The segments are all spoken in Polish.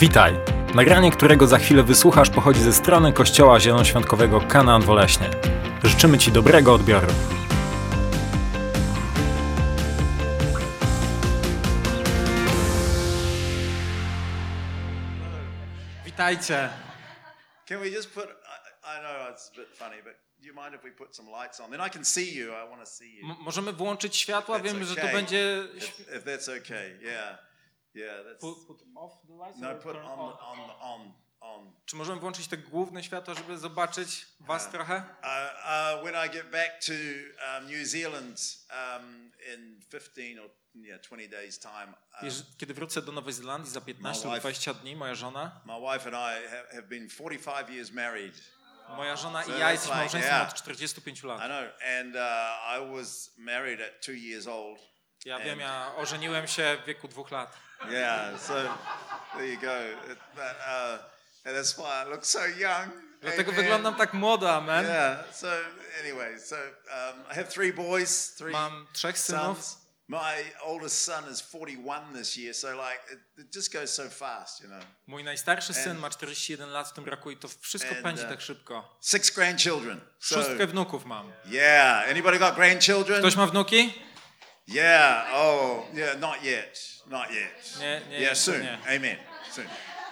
Witaj! Nagranie, którego za chwilę wysłuchasz, pochodzi ze strony Kościoła Zielonoświątkowego Kanaan Woleśnie. Życzymy Ci dobrego odbioru. Witajcie. Can we just put? I, I know it's a bit funny, but możemy włączyć światła, wiem, że to okay. będzie... If, if that's okay, yeah, yeah. That's Put, put off the lights no. or Put turn on, on? on, on, on. Czy możemy włączyć te główne światła, żeby zobaczyć was trochę? Uh, uh, when I get back to um, New Zealand um, in 15 or yeah 20 days time, um, Kiedy wrócę do Nowej Zelandii za 15 My lub wife- 20 dni, moja żona, my wife and I have, have been 45 years married. moja żona So i ja jesteśmy like, małżeństwem yeah. od 45 I lat. know, and uh, I was married at two years old. Ja wiem, ja ożeniłem się w wieku dwóch lat. Yeah, so there you go. But, uh, and that's why I look so young. Dlatego Amen. wyglądam tak młodo, amen. Yeah. So anyway, so um, I have three boys, three Mam trzech synów. sons. My oldest son is 41 this year, so like it, it just goes so fast, you know. Mój najstarszy syn And- ma 41 lat w tym roku i to wszystko And, pędzi uh, tak szybko. Six grandchildren. So Szóstkę wnuków mam. yeah, anybody got grandchildren? Ktoś ma wnuki? Yeah. Oh, yeah. Not yet. Not yet. Nie, nie, yeah, soon. nie. Amen. Soon.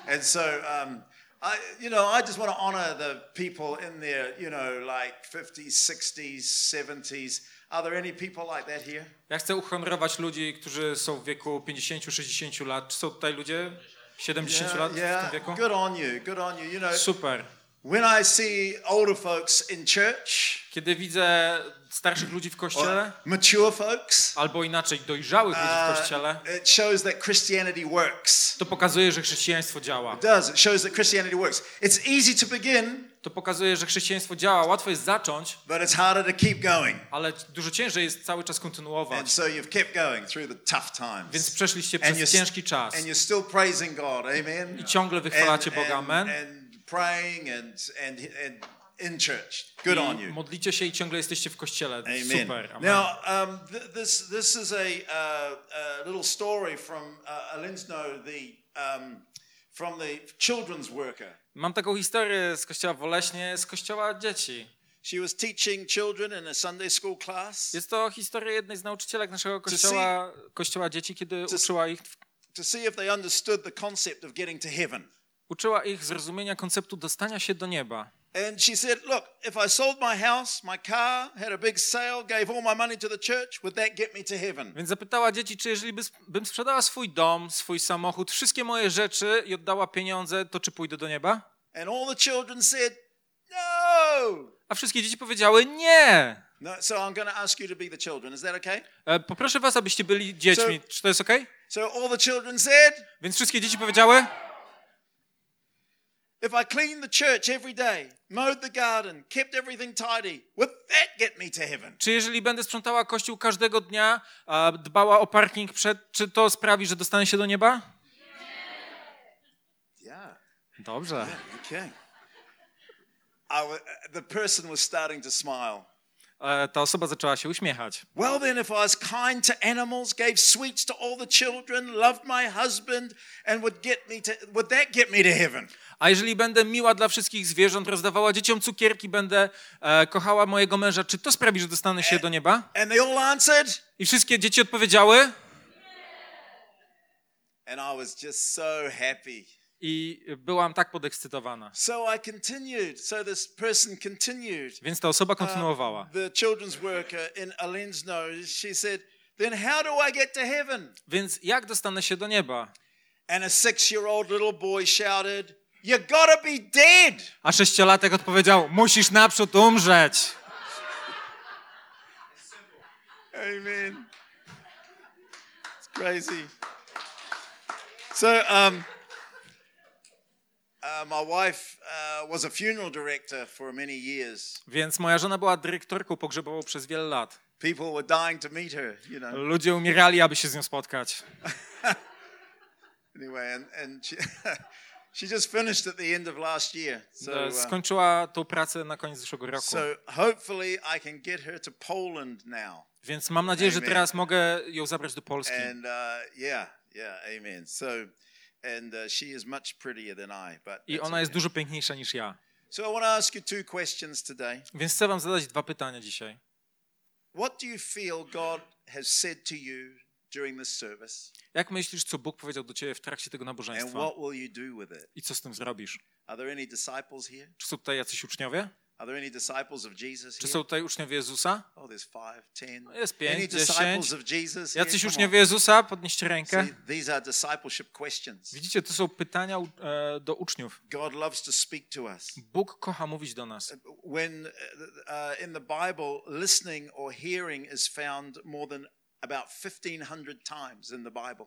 And so, um, I, you know, I just want to honor the people in their, you know, like 50s, 60s, 70s. Are there any people like that here? Ja chcę uhonorować ludzi, którzy są w wieku 50-60 lat. Czy są tutaj ludzie 70 lat w tym yeah. wieku? Good on you. Good on you. You know, Super. When I see older folks in church, Kiedy widzę starszych ludzi w kościele, mature folks, albo inaczej dojrzałych ludzi w kościele, uh, it shows that Christianity works. to pokazuje, że chrześcijaństwo działa. It does. It shows that Christianity works. It's easy to begin, To pokazuje, że chrześcijaństwo działa. Łatwo jest zacząć, but it's harder to keep going. ale dużo ciężej jest cały czas And kontynuować. so you've kept going through the tough times. Więc przeszliście And przez ciężki czas And you're still praising God. Amen. i ciągle wychwalacie Boga. Amen. Praying and, and, and in church. Good on you. modlicie się i ciągle jesteście w kościele. Amen. Super. Amen. Now, um, th- this, this is a, uh, a little story from uh, Alinsno, the, um, from the children's worker. Mam taką historię z kościoła w Oleśnie, z kościoła dzieci. She was teaching children in a Sunday school class Jest to historia jednej z nauczycielek naszego kościoła, kościoła dzieci, kiedy uczyła ich, to see if they understood the concept of getting to heaven. Uczyła ich zrozumienia konceptu dostania się do nieba. And she said, Look, if I sold my house, my car, had a big sale, gave all my money to the church, would that get me to heaven? Więc zapytała dzieci, czy jeżeli by- bym sprzedała swój dom, swój samochód, wszystkie moje rzeczy i oddała pieniądze, to czy pójdę do nieba? And all the children said, No. A wszystkie dzieci powiedziały nie. No, so I'm going to ask you to be the children. Is that okay? E, Poproszę was, abyście byli dziećmi. Czy to jest ok? So all the children said, Więc wszystkie dzieci powiedziały, If I cleaned the church every day, mowed the garden, kept everything tidy, would that get me to heaven? czy jeżeli będę sprzątała kościół każdego dnia, dbała o parking przed, czy to sprawi, że dostanę się do nieba? Yeah. Dobrze. Okay. I the person was starting to smile. E, Ta osoba zaczęła się uśmiechać. Well, then, if I was kind to animals, gave sweets to all the children, loved my husband, and would get me to, would that get me to heaven? A jeżeli będę miła dla wszystkich zwierząt, rozdawała dzieciom cukierki, będę e, kochała mojego męża, czy to sprawi, że dostanę się do nieba? And they all answered, I wszystkie dzieci odpowiedziały and I was just so happy. I byłam tak podekscytowana. So I continued. So this person continued. Więc ta osoba Uh, kontynuowała. the children's worker in Alensno, she said, Then how do I get to heaven? Więc jak dostanę się do nieba? And a six year old little boy shouted, You gotta be dead. A sześciolatek odpowiedział, musisz naprzód umrzeć. Amen. It's crazy. So, um, uh, my wife uh, was a funeral director for many years. Więc moja żona była dyrektorką pogrzebową przez wiele lat. People were dying to meet her, you know. Ludzie umierali, aby się z nią spotkać. Anyway, and, and she, she just finished at the end of last year. So, E, uh, Skończyła tą pracę na koniec zeszłego roku. so hopefully I can get her to Poland now. Więc mam nadzieję, że Amen. teraz mogę ją zabrać do Polski. And uh, yeah, yeah, amen. So, and uh, she is much prettier than I. But I ona jest dużo piękniejsza niż ja. So I want to ask you two questions today. Więc chcę wam zadać dwa pytania dzisiaj. What do you feel God has said to you during this service, Jak myślisz, co Bóg powiedział do ciebie w trakcie tego and nabożeństwa? what will you do with it? I co z tym zrobisz? Are there any disciples here? Czy są tutaj jacyś uczniowie? Are there any disciples of Jesus Czy są tutaj uczniowie Jezusa? Oh, there's five, ten. Jest pięć, Any dziesięć. disciples of Jesus here? Jacyś uczniowie Jezusa? Podnieście rękę. See, these are discipleship questions. Widzicie, to są pytania e, do uczniów. God loves to speak to us. Bóg kocha mówić do nas. When uh, uh, in the Bible, listening or hearing is found more than about 1,500 times in the Bible.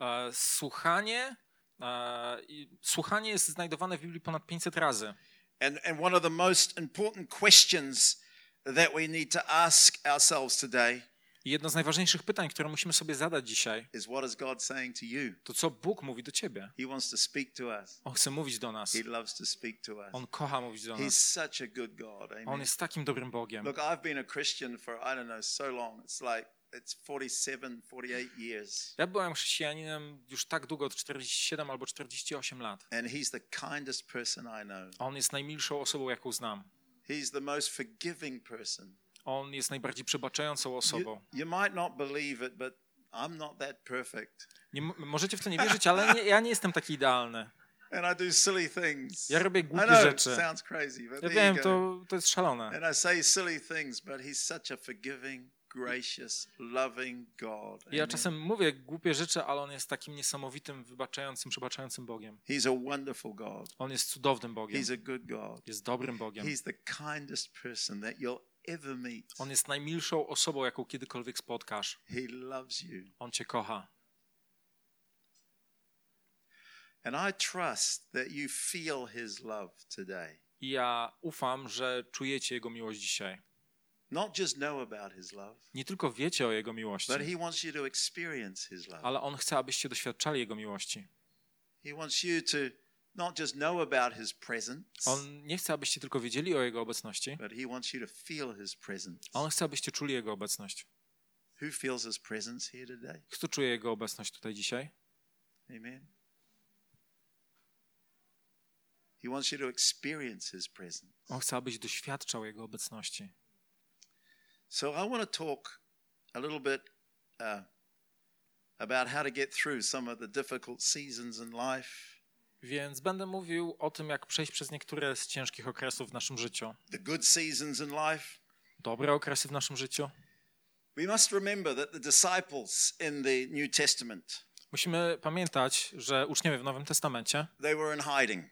E, Słuchanie, e, słuchanie jest znajdowane w Biblii ponad 500 razy. And, and one of the most important questions that we need to ask ourselves today I jedno z najważniejszych pytań, które musimy sobie zadać dzisiaj, is what is God saying to you? to co Bóg mówi do ciebie. He wants to speak to us. On chce mówić do nas. He loves to speak to us. On kocha mówić do He's nas. such a good God. On jest takim dobrym Bogiem. Look, I've been a Christian for, I don't know, so long. It's like, it's 47, 48 years. Ja byłem chrześcijaninem już tak długo, od 47 albo 48 lat. And he's the kindest person I know. On jest najmilszą osobą, jaką znam. He's the most forgiving person. On jest najbardziej przebaczającą You, osobą. you might not believe it, but I'm not that perfect. Nie, możecie w to nie wierzyć, ale nie, ja nie jestem taki idealny. And I do silly things. Ja robię I głupie know it rzeczy. sounds crazy, but Ja wiem, you to, to jest szalone. And I say silly things, but he's such a forgiving, gracious, loving God. Ja czasem mówię głupie rzeczy, ale on jest takim niesamowitym, wybaczającym, przebaczającym Bogiem. He's a wonderful God. On jest cudownym Bogiem. He's a good God. Jest dobrym Bogiem. He's the kindest person that you'll ever meet. On jest najmilszą osobą, jaką kiedykolwiek spotkasz. He loves you. On cię kocha. And I trust that you feel his love today. I ja ufam, że czujecie Jego miłość dzisiaj. Nie tylko wiecie o Jego miłości, ale On chce, abyście doświadczali Jego miłości. On nie chce, abyście tylko wiedzieli o Jego obecności. On chce, abyście czuli Jego obecność. Kto czuje Jego obecność tutaj dzisiaj? Amen. He wants you to experience his presence. On chce, abyś doświadczał Jego obecności. So I want to talk a little bit uh, about how to get through some of the difficult seasons in life, Więc będę mówił o tym, jak przejść przez niektóre z ciężkich okresów w naszym życiu. the good seasons in life. Dobre okresy w naszym życiu. We must remember that the disciples in the New Testament, Musimy pamiętać, że uczniowie w Nowym Testamencie, they were in hiding.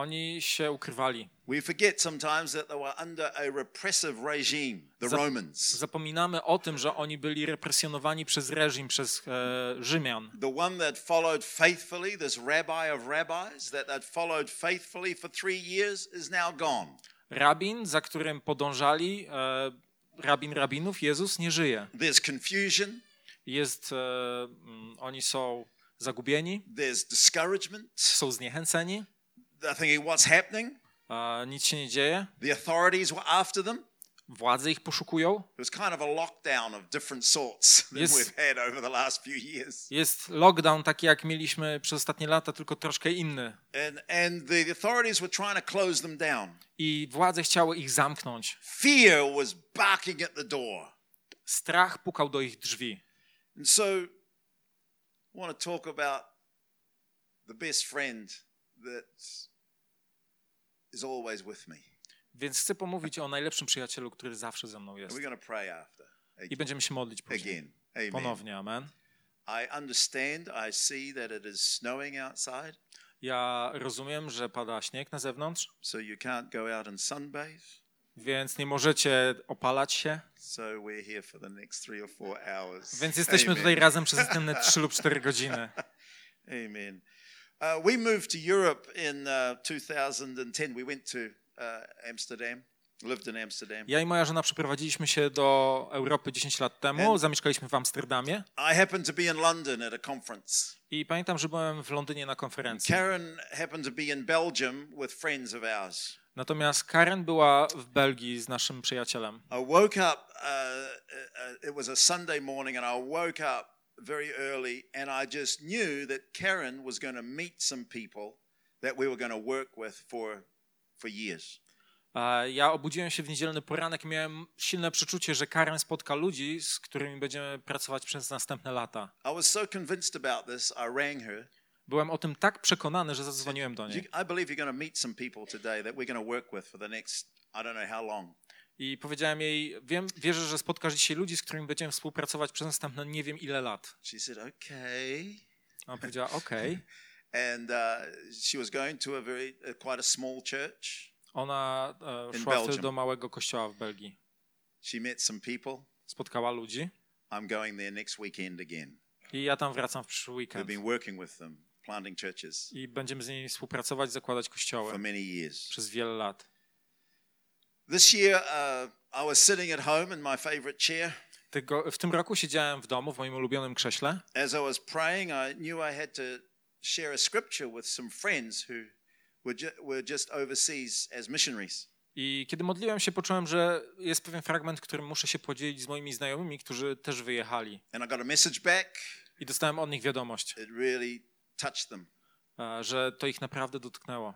Oni się ukrywali. We forget sometimes that they were under a repressive regime, the Zap- Romans. Zapominamy o tym, że oni byli represjonowani przez reżim, przez e, Rzymian. The one that followed faithfully, this rabbi of rabbis, that followed faithfully for three years, is now gone. Rabin, za którym podążali, e, rabin rabinów, Jezus nie żyje. There's confusion, Jest, e, mm, oni są zagubieni, there's discouragement. są zniechęceni, They're thinking, what's happening? e, nic się nie dzieje, The authorities were after them. władze ich poszukują. Years. Jest lockdown taki, jak mieliśmy przez ostatnie lata, tylko troszkę inny. And, and the authorities were trying to close them down. I władze chciały ich zamknąć. Fear was barking at the door. Strach pukał do ich drzwi. And so I want to talk about the best friend that is always with me. Więc chcę pomówić o najlepszym przyjacielu, który zawsze ze mną jest. I będziemy się modlić później. Again. Amen. Ponownie, amen. I understand, I see that it is snowing outside, Ja rozumiem, że pada śnieg na zewnątrz, so you can't go out and sunbathe. więc nie możecie opalać się. So we're here for the next three or four hours. Więc jesteśmy tutaj razem przez następne 3 lub 4 godziny. Amen. Uh, we moved to Europe in uh, 2010. We went to uh, Amsterdam, lived in Amsterdam. Ja i moja żona przeprowadziliśmy się do Europy 10 lat temu, zamieszkaliśmy w Amsterdamie I happened to be in London at a conference. i pamiętam, że byłem w Londynie na konferencji. Karen happened to be in Belgium with friends of ours. Natomiast Karen była w Belgii z naszym przyjacielem. I woke up, uh, uh, it was a Sunday morning, and I woke up very early, and I just knew that Karen was going to meet some people that we were going to work with for for years. Ja obudziłem się w niedzielny poranek i miałem silne przeczucie, że Karen spotka ludzi, z którymi będziemy pracować przez następne lata. I was so convinced about this, I rang her. Byłem o tym tak przekonany, że zadzwoniłem do niej. I believe you're going to meet some people today that we're going to work with for the next, I don't know how long. I powiedziałem jej, wiem, wierzę, że spotkasz dzisiaj ludzi, z którymi będziemy współpracować przez następne nie wiem ile lat. She said, okay. Ona powiedziała, okej. And uh, she was going to a very, uh, quite a small church. Ona In szła wtedy do małego kościoła w Belgii. She met some people. Spotkała ludzi I'm going there next weekend again. i ja tam wracam w przyszły We've weekend. been working with them, planting churches I będziemy z nimi współpracować, zakładać for kościoły many years. przez wiele lat. This year, uh, I was sitting at home in my favorite chair. Tego, w tym roku siedziałem w domu, w moim ulubionym krześle As I was praying, I knew I had to share a scripture with some friends who were, ju- were just overseas as missionaries. i kiedy modliłem się, poczułem, że jest pewien fragment, którym muszę się podzielić z moimi znajomymi, którzy też wyjechali. And I got a message back. I dostałem od nich wiadomość, It really touched them. e, że to ich naprawdę dotknęło.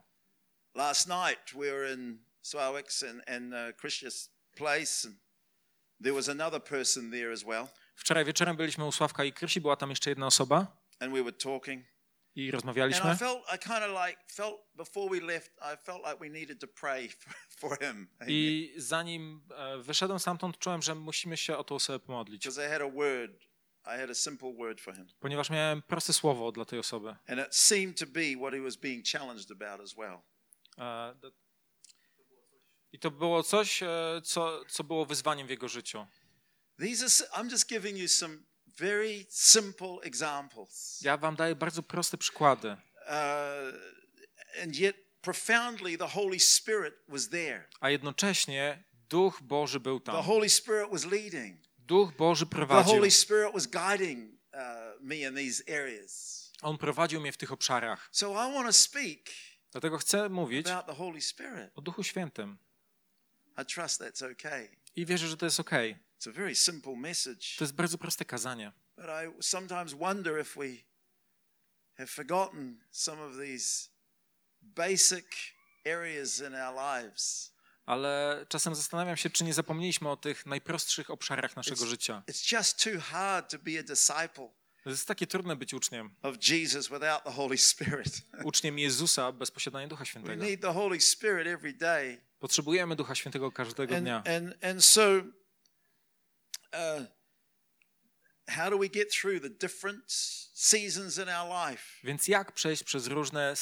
Last night, we were in And, and uh, place, and there was another person there as well. Wczoraj wieczorem byliśmy u Sławka i Krysi, była tam jeszcze jedna osoba And we were talking. i And I rozmawialiśmy. felt, I kind of like, felt before we left, I felt like we needed to pray for, for him. I zanim e, wyszedłem stamtąd, czułem, że musimy się o tą osobę pomodlić, Because I had a word, I had a simple word for him. ponieważ miałem proste słowo dla tej osoby. And it seemed to be what he was being challenged about as well. Do- I to było coś, e, co, co było wyzwaniem w jego życiu. These are, s- I'm just giving you some very simple examples. Ja wam daję bardzo proste przykłady, Uh, and yet, profoundly, the Holy Spirit was there. a jednocześnie Duch Boży był The tam. Holy Spirit was leading. Duch Boży The prowadził. Holy Spirit was guiding uh, me in these areas. On prowadził mnie w tych obszarach. So I want to speak Dlatego chcę mówić the o Duchu Świętym. I trust that's okay. I wierzę, że to jest okej. It's a very simple message. To jest bardzo proste kazanie. But I sometimes wonder if we have forgotten some of these basic areas in our lives. Ale czasem zastanawiam się, czy nie zapomnieliśmy o tych najprostszych obszarach naszego życia. It's just too hard to be a disciple To jest takie trudne być uczniem. of Jesus without the Holy Spirit. Uczniem Jezusa bez posiadania Ducha We Świętego. need the Holy Spirit every day. Potrzebujemy Ducha Świętego każdego And, dnia. and, and so, uh, how do we get through the different seasons in our life? Więc jak przejść przez różne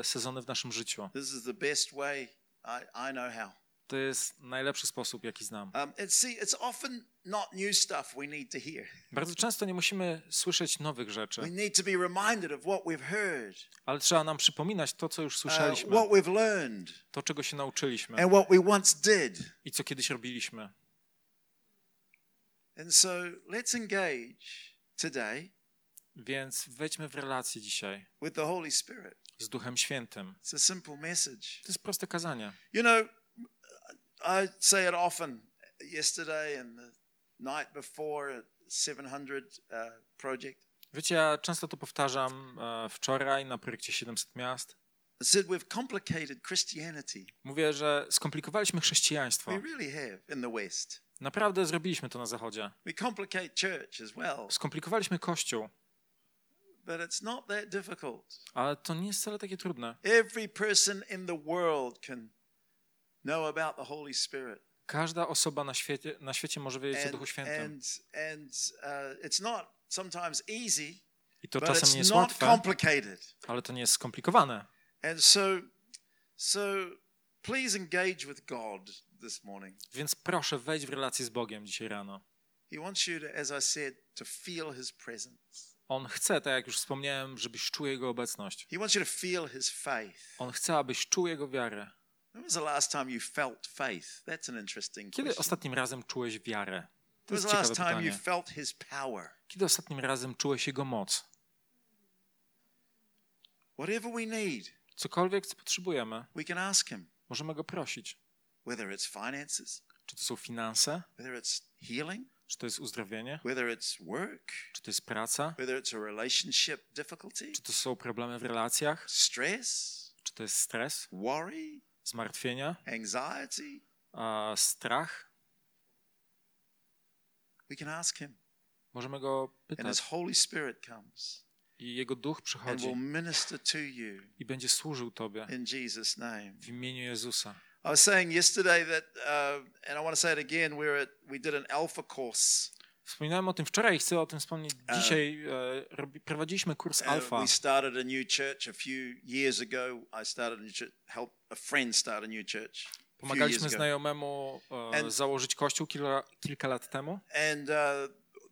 e, sezony w naszym życiu? This is the best way I, I know how. To jest najlepszy sposób, jaki znam. Um, and see, it's often not new stuff we need to hear. Bardzo często nie musimy słyszeć nowych We rzeczy, need to be reminded of what we've heard, ale trzeba nam przypominać to, co już uh, słyszeliśmy, what we've learned, to, czego się nauczyliśmy and what we once did. i co kiedyś robiliśmy. And so let's engage today Więc wejdźmy w relację dzisiaj with the Holy Spirit. z Duchem Świętym. It's a simple message. To jest proste kazanie. You know, I say it often. Yesterday and the night before at 700 uh, project, Wiecie, ja często to powtarzam e, wczoraj na projekcie 700 Miast. I said we've complicated Christianity. Mówię, że skomplikowaliśmy chrześcijaństwo. We really have in the West. Naprawdę zrobiliśmy to na Zachodzie. We complicate church as well, Skomplikowaliśmy Kościół, but it's not that difficult. ale to nie jest wcale takie trudne. Every person in the world can know about the Holy Spirit. Każda osoba na świecie, na świecie może wiedzieć o And, Duchu Świętym. and, and uh, it's not sometimes easy, I to czasem nie jest łatwe, ale to nie jest skomplikowane. And so, so please engage with God this morning. Więc proszę, wejdź w relację z Bogiem dzisiaj rano. He wants you to, as I said, to feel His presence. On chce, tak jak już wspomniałem, żebyś czuł Jego obecność. He wants you to feel His faith. On chce, abyś czuł Jego wiarę. Kiedy ostatnim razem czułeś wiarę? To jest ciekawe pytanie. felt His power? Kiedy ostatnim razem czułeś Jego moc? Whatever we need, Cokolwiek, co potrzebujemy, we can ask Him. możemy Go prosić. Whether it's finances, Czy to są finanse? whether it's healing, Czy to jest uzdrowienie? whether it's work, Czy to jest praca? whether it's a relationship difficulty, Czy to są problemy w relacjach? stress, Czy to jest stres, worry, zmartwienia, anxiety, a strach? we can ask Him. Możemy go And His pytać. Holy Spirit comes I Jego Duch and przychodzi will minister to you i będzie służył Tobie in Jesus' name. w imieniu Jezusa. I was saying yesterday that, uh, and I want to say it again, we're at, we did an alpha course. Wspominałem o tym wczoraj i chcę o tym wspomnieć dzisiaj. E, robi, prowadziliśmy kurs Uh, Alfa. we started a new church a few years ago. I started a new church, helped a friend start a new church. a Pomagaliśmy znajomemu e, And- założyć kościół kilka, kilka lat temu And uh,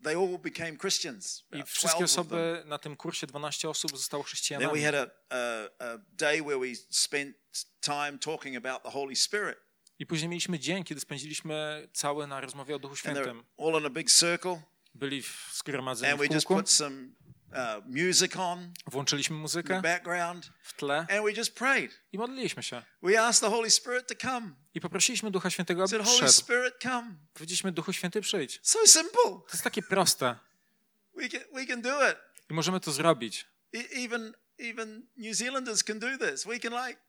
they all became Christians. i wszystkie 12 of them. osoby na tym kursie, 12 osób zostało Then chrześcijanami. we had a, a, a day where we spent time talking about the Holy Spirit. I później mieliśmy dzień, kiedy spędziliśmy cały na rozmowie o Duchu Świętym. all in a big circle. Byli w zgromadzeniu And we just put some uh, music on włączyliśmy in the muzykę background w tle and we just prayed. i modliliśmy się. We asked the Holy Spirit to come. I poprosiliśmy Ducha Świętego, aby said, Holy przyszedł. Spirit, come. Powiedzieliśmy, Duchu Święty, przyjdź. So simple. To jest takie proste We can, we can do it. i możemy to zrobić. E- Even, even New Zealanders can do this. We can like,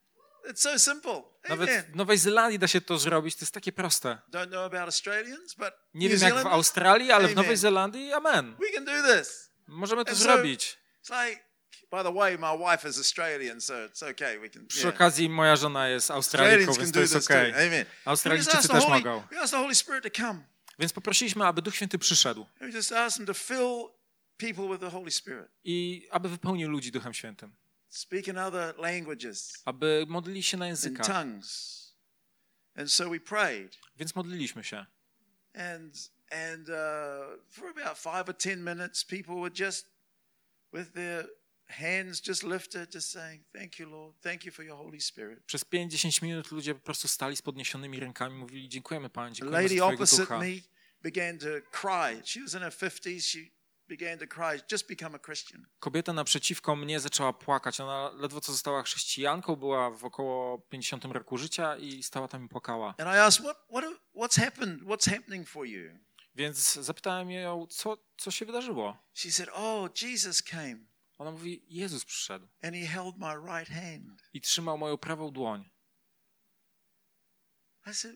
it's so simple. Nawet w Nowej Zelandii da się to zrobić, to jest takie proste. Don't know about Australians, but Nie wiem jak w Australii, ale w. Nowej Zelandii, amen. we can do this. Możemy to zrobić. Przy okazji moja żona jest Australijką, więc to jest okej. Amen. Just Australijczycy też mogą. Więc poprosiliśmy, aby Duch Święty przyszedł i aby wypełnił ludzi Duchem Świętym. Speak in other languages, Aby modlili się na językach. tongues. And so we prayed. Więc modliliśmy się. And and uh, for about five or ten minutes, people were just with their hands just lifted, just saying, "Thank you, Lord. Thank you for your Holy Spirit." Przez 5-10 minut ludzie po prostu stali z podniesionymi rękami, mówili dziękujemy Panie, dziękujemy lady za Twojego opposite Ducha. me began to cry. She was in her fifties. She Kobieta naprzeciwko mnie zaczęła płakać. Ona ledwo co została chrześcijanką, była w około 50 roku życia i stała tam i płakała. And I asked, "What? What? What's happened? What's happening for you?" Więc zapytałem ją, co, co się wydarzyło. She said, "Oh, Jesus came Ona mówi, Jezus przyszedł and He held my right hand." i trzymał moją prawą dłoń. I said,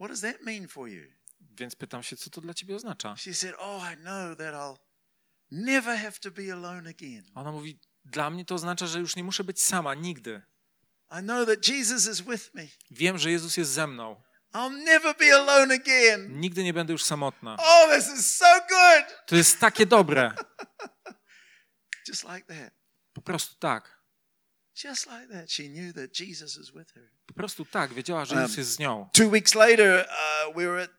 "What does that mean for you?" Więc pytam się, co to dla ciebie oznacza. She said, Oh, I know that I'll never have to be alone again. Ona mówi, dla mnie to oznacza, że już nie muszę być sama, nigdy. I know that Jesus is with me. Wiem, że Jezus jest ze mną. I'll never be alone again. Nigdy nie będę już samotna. Oh, this is so good. To jest takie dobre. Just like that. Po prostu tak. Just like that. She knew that Jesus is with her. Po prostu tak. Wiedziała, że Jezus jest z nią. Two weeks later, uh, we were at,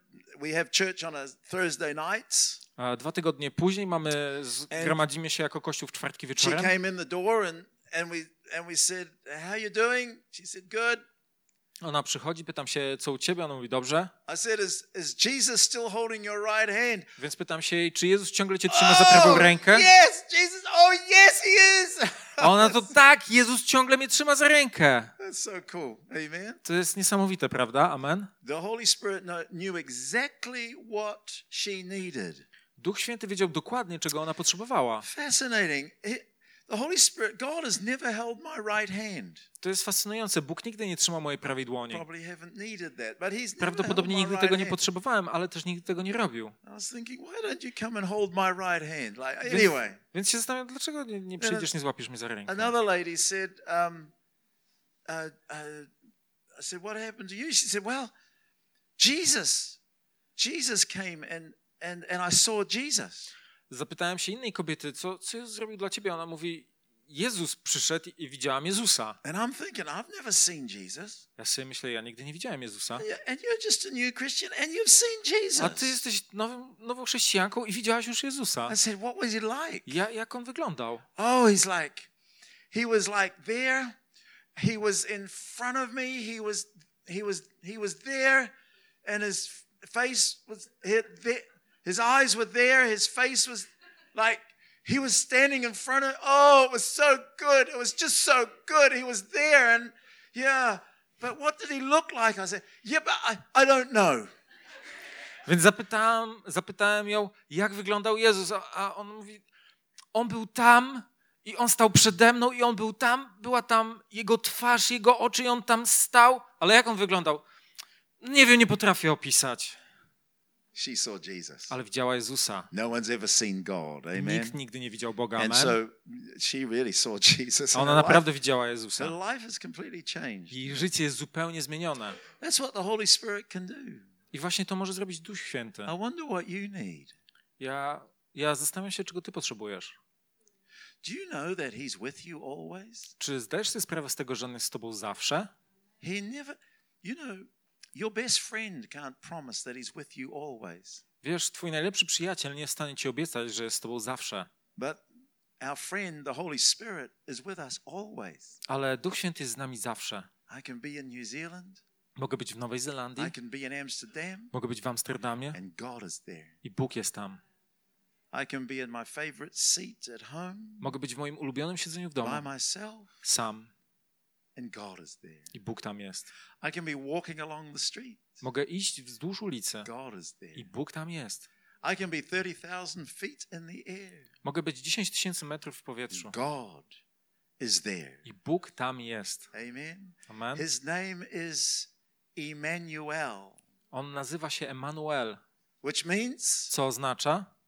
we have church on a Thursday nights. A dwa tygodnie później mamy, zgromadzimy się jako kościół w czwartki She wieczorem. came in the door and, and we and we said, How you doing? She said, Good. Ona przychodzi, pytam się, co u ciebie? Ona mówi, dobrze. I said, Is is Jesus still holding your right hand? Więc pytam się jej, czy Jezus ciągle cię trzyma za prawą rękę? Yes, Jesus. Oh, yes, he is. A ona to tak, Jezus ciągle mnie trzyma za rękę. That's so cool. Amen. To jest niesamowite, prawda? Amen. The Holy Spirit knew exactly what she needed. Duch Święty wiedział dokładnie, czego ona potrzebowała. Fascinating. The Holy Spirit, God has never held my right hand. To jest fascynujące. Bóg nigdy nie trzymał mojej prawej dłoni. Probably haven't needed that, but He's Prawdopodobnie nigdy tego nie potrzebowałem, ale też nigdy tego nie robił. Więc, więc się zastanawiam, dlaczego nie, nie przyjdziesz, nie złapiesz mnie za rękę. another lady said, um, uh, uh, I said, what happened to you? She said, well, Jesus, Jesus came and and and I saw Jesus. Zapytałem się innej kobiety, co, co Jezus zrobił dla ciebie? Ona mówi, Jezus przyszedł i widziałam Jezusa. And I'm thinking, I've never seen Jesus. Ja sobie myślę, ja nigdy nie widziałem Jezusa. And you're just a new Christian and you've seen Jesus. A ty jesteś nowym, nową chrześcijanką i widziałaś już Jezusa. I said, what was he like? Ja, jak on wyglądał? Oh, he's like, he was like there. He was in front of me. He was, he was, he was there, and his face was. His eyes were there. His face was like he was standing in front of. Oh, it was so good. It was just so good. He was there, and yeah. But what did he look like? I said, yeah, but I, I don't know. Więc zapytałem, zapytałem ją, jak wyglądał Jezus, a- on mówi, on był tam i on stał przede mną i on był tam, była tam jego twarz, jego oczy i on tam stał, ale jak on wyglądał? Nie wiem, nie potrafię opisać, She saw Jesus. ale widziała Jezusa. No one's ever seen God. Amen. Nikt nigdy nie widział Boga, And amen. so she really saw Jesus. A ona naprawdę widziała Jezusa. Her life has completely changed. Jej życie jest zupełnie zmienione. That's what the Holy Spirit can do. I właśnie to może zrobić Duch Święty. I wonder what you need. Ja, ja zastanawiam się, czego ty potrzebujesz. Do you know that He's with you always? Czy zdajesz sobie sprawę z tego, że On jest z tobą zawsze? He never, you know, your best friend can't promise that He's with you always. Wiesz, twój najlepszy przyjaciel nie jest w stanie ci obiecać, że jest z tobą zawsze. But our friend, the Holy Spirit, is with us always. Ale Duch Święty jest z nami zawsze. I can be in New Zealand, Mogę być w Nowej Zelandii, I can be in Amsterdam, mogę być w Amsterdamie and God is there. i Bóg jest tam. Mogę być w moim ulubionym siedzeniu w by domu, myself, sam and God is there. i Bóg tam jest. I can be walking along the street. Mogę iść wzdłuż ulicy God is there. i Bóg tam jest. I can be 30,000 feet in the air. Mogę być 10 tysięcy metrów w powietrzu God is there. i Bóg tam jest. Amen. Amen. His name is Emmanuel, On nazywa się Emanuel, which means co oznacza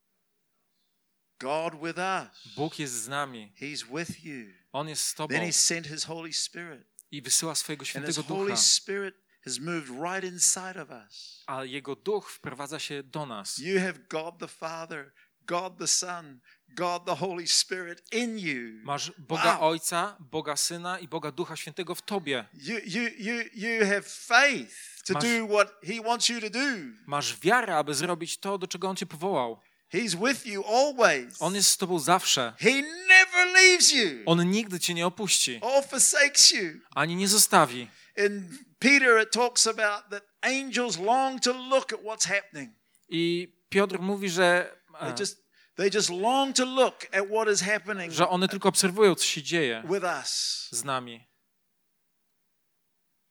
God with us. Bóg jest z nami. He's with you. On jest z tobą Then he sent his Holy Spirit. i wysyła swojego świętego Holy ducha, Spirit has moved right inside of us. a jego duch wprowadza się do nas. You have God the Father, God the Son, God the Holy Spirit in you. Masz Boga Wow. Ojca, Boga Syna i Boga Ducha Świętego w tobie. You, you, you, you have faith to Masz- do what he wants you to do. Masz wiarę, aby zrobić to, do czego On cię powołał. He's with you always. On jest z tobą zawsze. He never leaves you On nigdy cię nie opuści, or forsakes you. ani nie zostawi. In Peter, it talks about that angels long to look at what's happening. I Piotr mówi, że, They e, just, they just long to look at what is happening że one tylko obserwują, co się dzieje with us. z nami.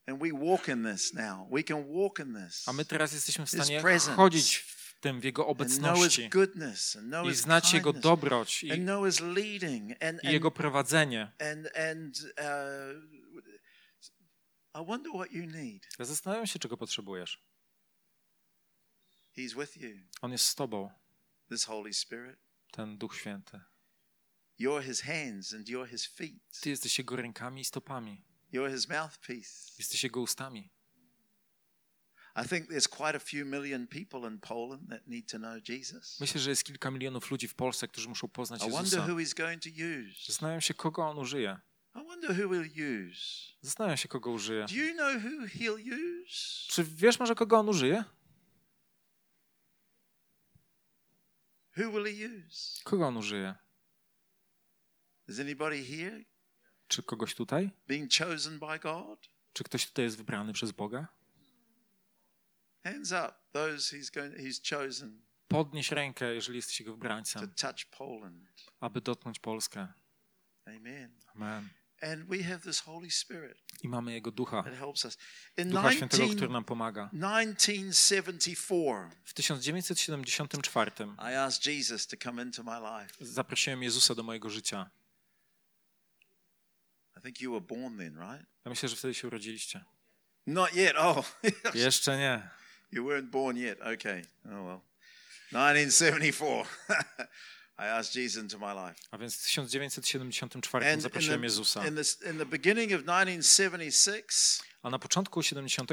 And we walk in this now. We can walk in this. A my teraz jesteśmy w stanie chodzić w tym, w Jego obecności i znać Jego dobroć i, i Jego prowadzenie. uh. Ja zastanawiam się, czego potrzebujesz. On jest z Tobą, ten Duch Święty. Ty jesteś Jego rękami i stopami. Jesteś Jego ustami. Myślę, że jest kilka milionów ludzi w Polsce, którzy muszą poznać Jezusa. Zastanawiam się, kogo On użyje. Zastanawiam się, kogo użyje. Czy wiesz może, kogo On użyje? Kogo On użyje? Czy kogoś tutaj? Czy ktoś tutaj jest wybrany przez Boga? Hands up, those He's going. He's chosen Podnieś rękę, jeżeli jesteś Jego to wybrańcem, touch Poland. aby dotknąć Polskę. Amen. Amen. And we have this Holy Spirit I mamy Jego Ducha, that helps us. In Ducha Świętego, 19, który nam pomaga. 1974, W 1974 I asked Jesus to come into my life. zaprosiłem Jezusa do mojego życia. I think you were born then, right? Ja myślę, że wtedy się urodziliście. Not yet. Oh, Jeszcze nie. You weren't born yet. Okay. Oh well. 1974. I asked Jesus into my life. A więc w 1974 And in zaprosiłem Jezusa. in, the, in the beginning of 1976, A na początku 76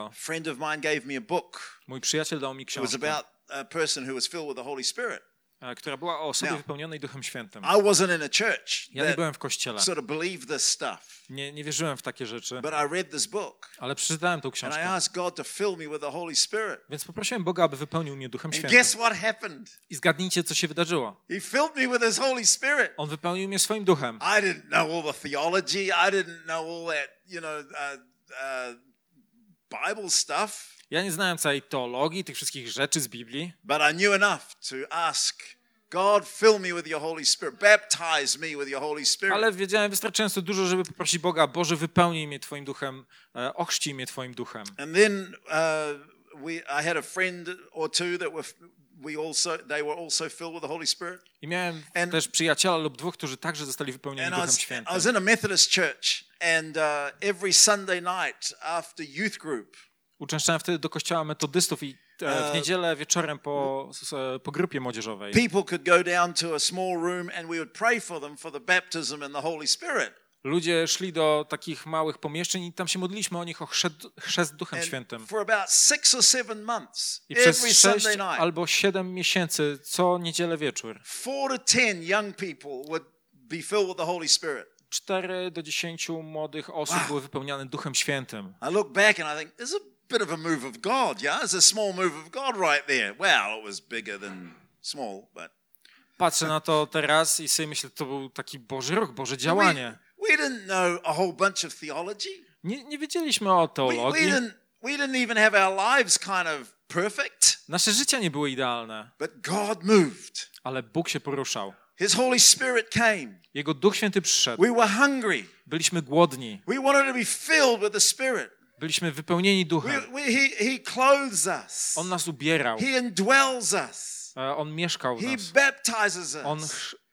a friend of mine gave me a book. mój przyjaciel dał mi It was książkę, about a person who was filled with the Holy Spirit. E, która była o osobie Now, wypełnionej Duchem Świętym. I wasn't in a church Ja nie byłem w kościele. sort of believed this stuff, Nie, nie wierzyłem w takie rzeczy, but I read this book ale przeczytałem tą and I książkę. asked God to fill me with the Holy Spirit. Więc poprosiłem Boga, aby wypełnił mnie Duchem And Świętym. guess what happened? I zgadnijcie, co się wydarzyło. He filled me with His Holy Spirit. On wypełnił mnie swoim duchem. I didn't know all the theology. I didn't know all that, you know, uh, uh, Bible stuff. Ja nie znałem całej teologii, tych wszystkich rzeczy z Biblii, But I knew enough to ask God, fill me with your Holy Spirit, baptize me with your Holy Spirit. ale wiedziałem wystarczająco dużo, żeby poprosić Boga, Boże, wypełnij mnie Twoim duchem, e, ochrzcij mnie Twoim duchem. And then uh, we I had a friend or two that were we also they were also filled with the Holy Spirit. I miałem And- też przyjaciela lub dwóch, którzy także zostali wypełnieni Duchem was, I Świętym. was in a Methodist church, and uh, every Sunday night after youth group, Uczęszczałem wtedy do kościoła metodystów i e, E, w niedzielę wieczorem po, s- po grupie młodzieżowej people could go down to a small room and we would pray for them for the baptism in the Holy Spirit. ludzie szli do takich małych pomieszczeń i tam się modliliśmy o nich o chrzest, chrzest Duchem And Świętym. for about six or seven months, I every przez sześć Sunday night, albo siedem miesięcy co niedzielę wieczór. four to ten young people would be filled with the Holy Spirit. 4 do 10 młodych osób Wow. były wypełniane Duchem Świętym. I look back and I think, there's a bit of a move of God, yeah? There's a small move of God right there. Well, it was bigger than small, but Patrzę na to teraz i sobie myślę, to był taki Boży ruch, Boże we, działanie. we didn't know a whole bunch of theology. Nie, nie wiedzieliśmy o We, we, teologii. didn't, we didn't even have our lives kind of perfect, Nasze życia nie były idealne, but God moved. ale Bóg się poruszał. His Holy Spirit came. Jego Duch Święty przyszedł. We were hungry. Byliśmy głodni. We wanted to be filled with the Spirit. Byliśmy wypełnieni Duchem. On nas ubierał. E, On mieszkał w nas. On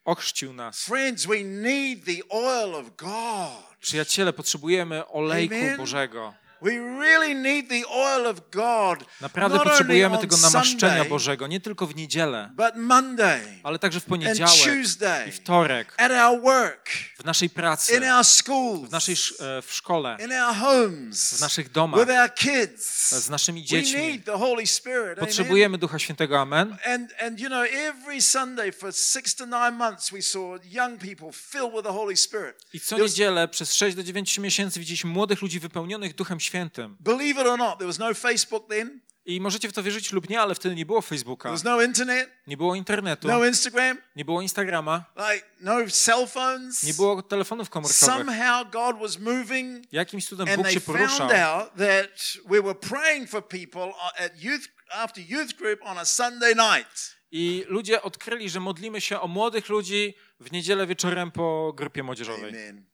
ochrzcił nas. Friends, we need the oil of God. Przyjaciele, potrzebujemy olejku Amen. Bożego. We really need the oil of God. Naprawdę potrzebujemy tego namaszczenia Sunday, Bożego, nie tylko w niedzielę, Monday ale także w poniedziałek Tuesday i wtorek, at our work, w naszej pracy, in our schools, w, naszej, sz- e, w szkole, in our homes, w naszych domach, with our kids. z naszymi We dziećmi. need the Holy Spirit. Potrzebujemy Ducha Świętego, amen. And and you know, every Sunday for six to nine months, we saw young people filled with the Holy Spirit. I co niedzielę przez 6 do 9 miesięcy widzieliśmy młodych ludzi wypełnionych Duchem Świętym. Believe it or not, there was no Facebook then. I możecie w to wierzyć lub nie, ale wtedy nie było There Facebooka, was no internet, nie było internetu, no Instagram, nie było Instagrama, like no cell phones. nie było telefonów komórkowych. Somehow God was moving, Jakimś cudem Bóg się poruszał. found out that we were praying for people at youth after youth group on a Sunday night. I ludzie odkryli, że modlimy się o młodych ludzi w niedzielę wieczorem po grupie młodzieżowej. Amen.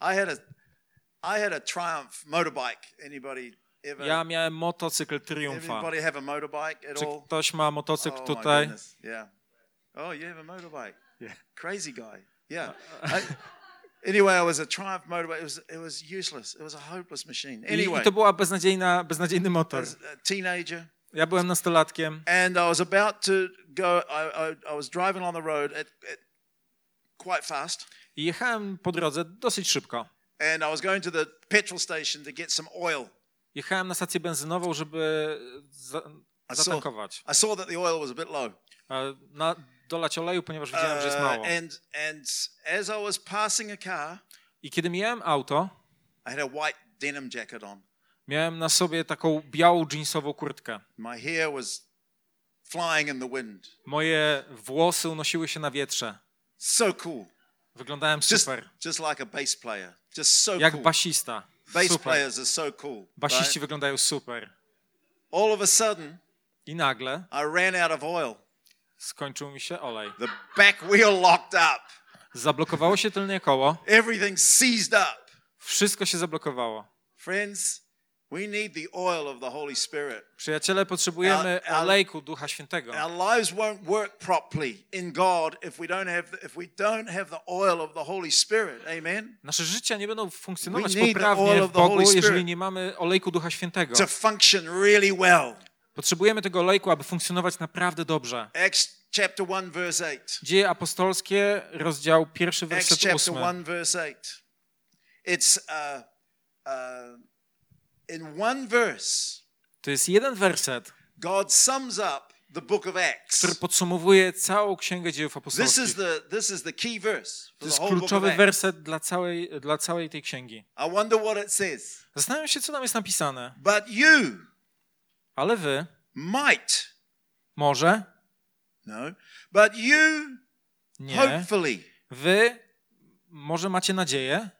I had a I had a Triumph motorbike. Anybody ever? Ja miałem motocykl Triumfa. Czy ktoś ma motocykl Oh tutaj? Yeah. Oh, you have a motorbike. Yeah. Crazy guy. Yeah. I- anyway, I was a Triumph motorbike. It was it was useless. It was a hopeless machine. Anyway, I to była beznadziejna, beznadziejny motor. teenager, Ja byłem nastolatkiem and I was about to go. I I, I was driving on the road at, at quite fast, i jechałem po drodze dosyć szybko. and I was going to the petrol station to get some oil. Jechałem na stację benzynową, żeby za, I saw, zatankować. I saw that the oil was a bit low. E, Na, dolać oleju, ponieważ widziałem, że jest Uh, mało. and and as I was passing a car, I kiedy mijałem auto, I had a white denim jacket on. miałem na sobie taką białą jeansową kurtkę. My hair was flying in the wind. Moje włosy unosiły się na wietrze. So cool. Wyglądałem Just, super. just like a bass player. Just so Jak cool. basista. Bass Super. players are so cool. Basiści right? wyglądają super. All of a sudden, I nagle I ran out of oil. skończył mi się olej. The back wheel locked up. Zablokowało się tylnie koło. Everything seized up. Wszystko się zablokowało. Friends, we need the oil of the Holy Spirit. Przyjaciele, potrzebujemy Our- olejku Ducha Świętego. Our lives won't work properly in God if we don't have the, if we don't have the oil of the Holy Spirit. Amen. Nasze życia nie będą funkcjonować We poprawnie w Bogu, jeżeli nie mamy olejku Ducha Świętego. To function really well. Potrzebujemy tego olejku, aby funkcjonować naprawdę dobrze. Acts chapter 1 verse 8. Dzieje apostolskie, rozdział pierwszy, Acts werset chapter ósmy. 1 verse 8. It's uh, uh, in one verse, To jest jeden werset, God sums up the book of Acts. który podsumowuje całą księgę dziejów This apostolskich. is the this is the key verse To jest kluczowy werset dla całej, dla całej tej księgi. I wonder what it says. Zastanawiam się, co tam jest napisane. But you Ale wy, might może, no, but you nie, hopefully wy może macie nadzieję,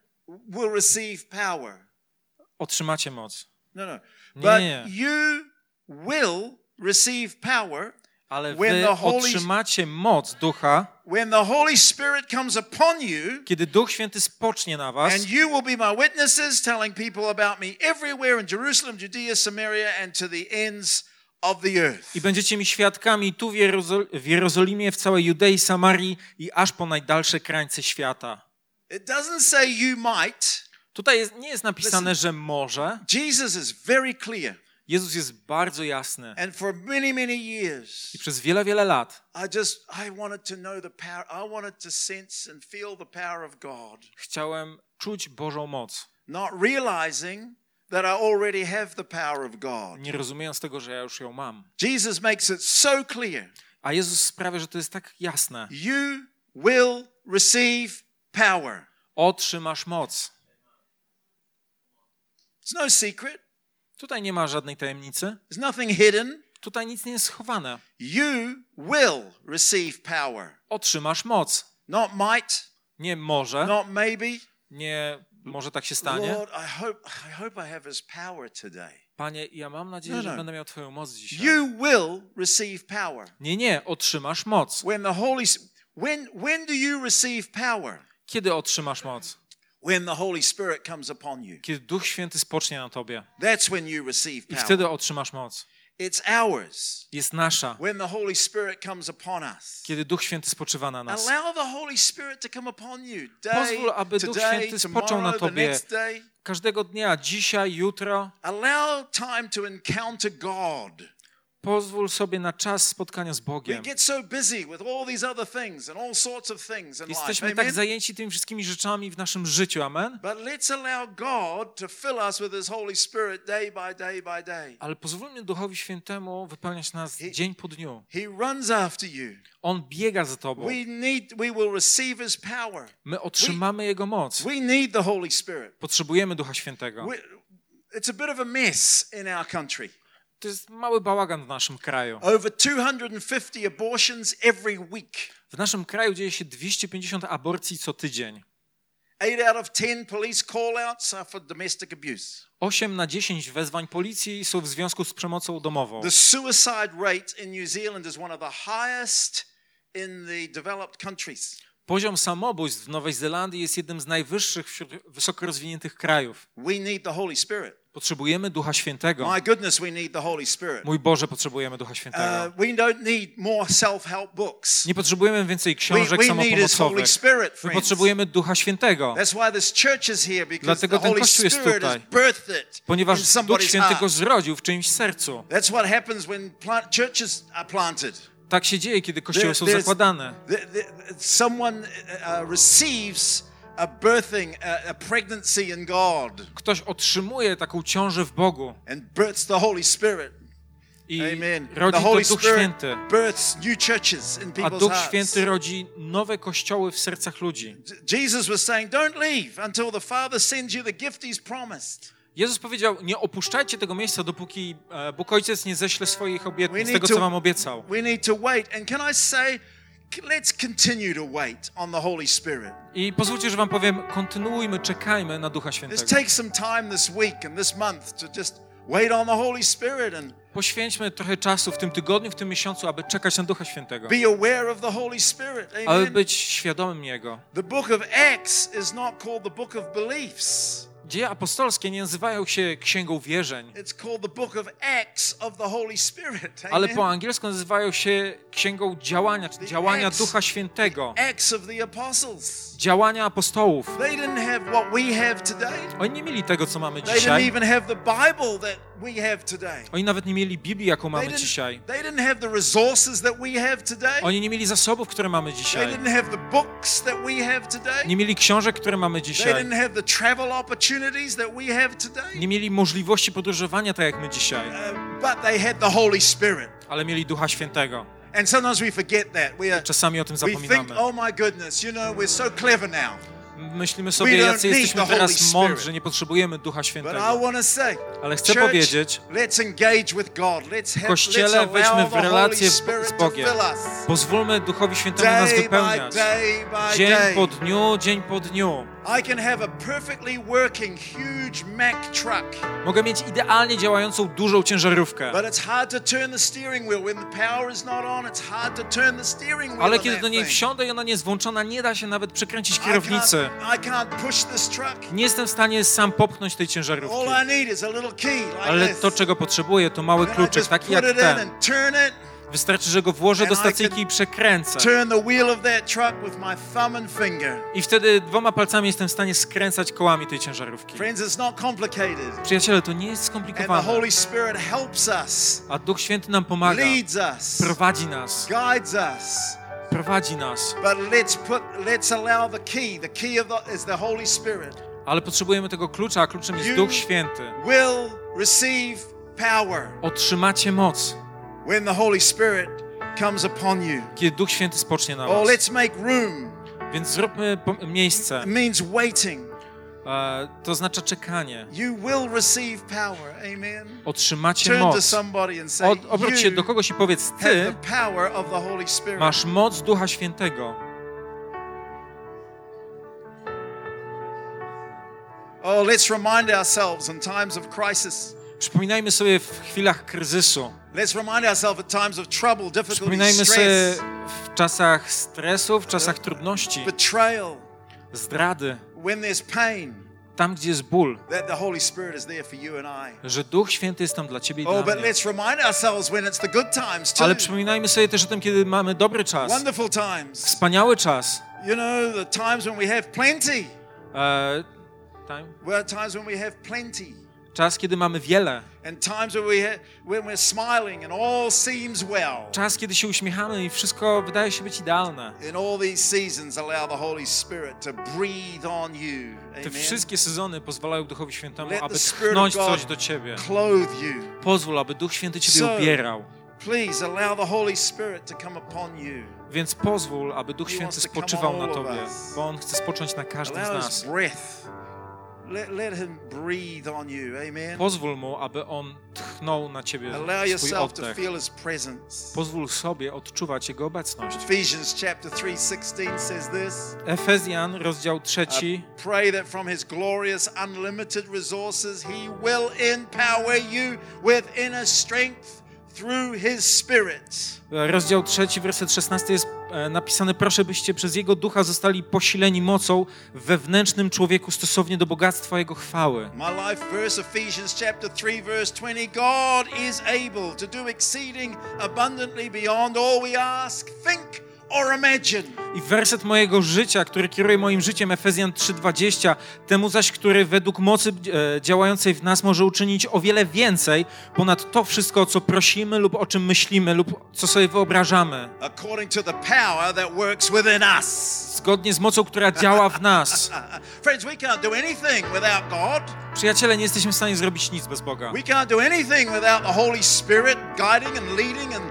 will receive power. Otrzymacie moc. No, no. Nie, But nie. you will receive power Ale When wy the Holy- otrzymacie moc Ducha, when the Holy Spirit comes upon you, kiedy Duch Święty spocznie na was and you will be my witnesses, telling people about me everywhere in Jerusalem, Judea, Samaria, and to the ends of the earth. i będziecie mi świadkami tu w, Jerozo- w Jerozolimie, w całej Judei, Samarii i aż po najdalsze krańce świata. It doesn't say you might. Tutaj jest, nie jest napisane, że może. Jesus is very clear. Jezus jest bardzo jasny. And for many, many years, I przez wiele, wiele lat chciałem czuć Bożą moc, not realizing that I already have the power of God. nie rozumiejąc tego, że ja już ją mam. Jesus makes it so clear. A Jezus sprawia, że to jest tak jasne. You will receive power. Otrzymasz moc. It's no secret. Tutaj nie ma żadnej tajemnicy. There's nothing hidden. Tutaj nic nie jest schowane. You will receive power. Otrzymasz moc. Not might, Nie może, not maybe. nie może tak się stanie. Lord, I hope I hope I have his power today. Panie, ja mam nadzieję, No, że no. będę miał Twoją moc dzisiaj. You will receive power. Nie, nie, otrzymasz moc. When the Holy when when do you receive power? Kiedy otrzymasz moc? When the Holy Spirit comes upon you. Kiedy Duch Święty spocznie na Tobie. That's when you receive I power. wtedy otrzymasz moc. It's ours. Jest nasza. When the Holy Spirit comes upon us. Kiedy Duch Święty spoczywa na nas. Allow the Holy Spirit to come upon you. Day, Pozwól, aby Duch today, Święty spoczął na tomorrow, the tobie. next day. Każdego dnia, dzisiaj, jutro, Allow time to encounter God. Pozwól sobie na czas spotkania z Bogiem. Jesteśmy tak zajęci tymi wszystkimi rzeczami w naszym życiu, amen? Ale pozwólmy Duchowi Świętemu wypełniać nas dzień po dniu. On biega za Tobą. My otrzymamy Jego moc. We need the Holy Spirit. Potrzebujemy Ducha Świętego. It's a bit of a mess in our country. To jest mały bałagan w naszym kraju. Over 250 abortions every week. W naszym kraju dzieje się 250 aborcji co tydzień. Eight out of 10 police call-outs are for domestic abuse. 8 na 10 wezwań policji są w związku z przemocą domową. The suicide rate in New Zealand is one of the highest in the developed countries. Poziom samobójstw w Nowej Zelandii jest jednym z najwyższych wśród wysoko rozwiniętych krajów. We need the Holy Spirit. Potrzebujemy Ducha Świętego. My goodness, we need the Holy Spirit. Mój Boże, potrzebujemy Ducha Świętego. Uh, we don't need more self-help books. Nie potrzebujemy więcej We, książek we Holy samopomocowych. Spirit, My potrzebujemy Ducha Świętego, That's why this church is here because Dlatego ten Kościół jest tutaj. ponieważ Duch Święty go zrodził w czyimś sercu. That's what happens when plant, churches are planted. Tak się dzieje, kiedy kościoły są zakładane. Someone uh, uh, receives a birthing, a, a pregnancy in God, Ktoś otrzymuje taką ciążę w Bogu and births the Holy Spirit. i Amen. rodzi the Holy Duch Spirit Święty. births new churches in A people's Duch hearts. Święty rodzi nowe kościoły w sercach ludzi. Jesus was saying, "Don't leave until the Father sends you the gift He's promised." Jezus powiedział, nie opuszczajcie tego miejsca, dopóki e, Bóg Ojciec nie ześle swoich obietnic, tego, co wam obiecał. We need to wait. And can I say, let's continue to wait on the Holy Spirit. I pozwólcie, że wam powiem, kontynuujmy, czekajmy na Ducha Let's Świętego. take some time this week and this month to just wait on the Holy Spirit and Poświęćmy trochę czasu w tym tygodniu, w tym miesiącu, aby czekać na Ducha Świętego. be aware of the Holy Spirit. Aby Amen. być świadomym Jego. The book of Acts is not called the book of beliefs. Dzieje apostolskie nie nazywają się księgą wierzeń, ale po angielsku nazywają się księgą działania, czy działania. Ducha Świętego, działania apostołów. Oni nie mieli tego, co mamy dzisiaj. Oni nawet nie mieli Biblii, jaką mamy dzisiaj. Oni nie mieli zasobów, które mamy dzisiaj. Nie mieli książek, które mamy dzisiaj. Didn't have the travel opportunities that we have today. Nie mieli możliwości podróżowania tak jak my dzisiaj, Uh, but they had the Holy Spirit. ale mieli Ducha Świętego. And sometimes we forget that. We are Czasami o tym we think, zapominamy. oh my goodness, you know, we're so clever now. Myślimy sobie, jacy jesteśmy teraz mądrzy, nie potrzebujemy Ducha I Świętego. Ale chcę powiedzieć, have, Kościele, allow w relację z- Bogiem. pozwólmy Duchowi Świętemu nas wypełniać. Dzień po dniu, dzień po dniu. I can have a perfectly working huge Mack truck, Mogę mieć idealnie działającą dużą ciężarówkę. but it's hard to turn the steering wheel when the power is not on. It's hard to turn the steering wheel. Ale kiedy do niej wsiądę i ona nie jest włączona, nie da się nawet przekręcić kierownicy. can't, I can't push this truck. Nie jestem w stanie sam popchnąć tej ciężarówki. All I need is a little key like Ale to, czego potrzebuję, to mały just taki jak ten. Wystarczy, że go włożę do stacyjki i przekręcę. I wtedy dwoma palcami jestem w stanie skręcać kołami tej ciężarówki. Przyjaciele, to nie jest skomplikowane. A Duch Święty nam pomaga, prowadzi nas, prowadzi nas. Ale potrzebujemy tego klucza, a kluczem jest Duch Święty. Otrzymacie moc, when the Holy Spirit comes upon you. kiedy Duch Święty spocznie na Oh, was. let's make room. Więc zróbmy miejsce. It means waiting. E, to oznacza czekanie. You will receive power. Amen. Otrzymacie Turn to moc. somebody and say, Od, obróć się do kogoś i powiedz, ty the power of the Holy Spirit. masz moc Ducha Świętego. Oh, let's remind ourselves in times of crisis. Przypominajmy sobie w chwilach kryzysu. Przypominajmy sobie w czasach stresu, w czasach trudności, zdrady, tam gdzie jest ból, że Duch Święty jest tam dla ciebie i Oh, dla but mnie. Ale przypominajmy sobie też o tym, kiedy mamy dobry czas, wspaniały czas. You know, the times when we have plenty. E, time? Well, times when we have plenty. Czas, kiedy mamy wiele. Czas, kiedy się uśmiechamy i wszystko wydaje się być idealne. Te wszystkie sezony pozwalają Duchowi Świętemu, aby tchnąć coś do ciebie. Pozwól, aby Duch Święty ciebie you. Więc pozwól, aby Duch Święty spoczywał na tobie, bo On chce spocząć na każdym z nas. Let, let Him breathe on you. Amen. Pozwól Mu, aby On tchnął na ciebie Allow swój yourself to oddech. feel His presence. Pozwól sobie odczuwać Jego obecność. Ephesians chapter 3:16 says this. Efezjan, rozdział trzeci. Pray that from his glorious unlimited resources he will empower you with inner strength through his spirit. Rozdział trzeci, werset 16 jest napisane: Proszę, byście przez Jego ducha zostali posileni mocą wewnętrznym człowieku stosownie do bogactwa Jego chwały. My life verse Ephesians chapter 3 verse 20 God is able to do exceeding abundantly beyond all we ask, think. I werset mojego życia, który kieruje moim życiem, Efezjan 3:20, temu zaś, który według mocy e, działającej w nas może uczynić o wiele więcej ponad to wszystko, o co prosimy lub o czym myślimy lub co sobie wyobrażamy, According to the power that works within us. zgodnie z mocą, która działa w nas. Friends, we can't do anything without God. Przyjaciele, nie jesteśmy w stanie zrobić nic bez Boga. We can't do anything without the Holy Spirit guiding and leading and.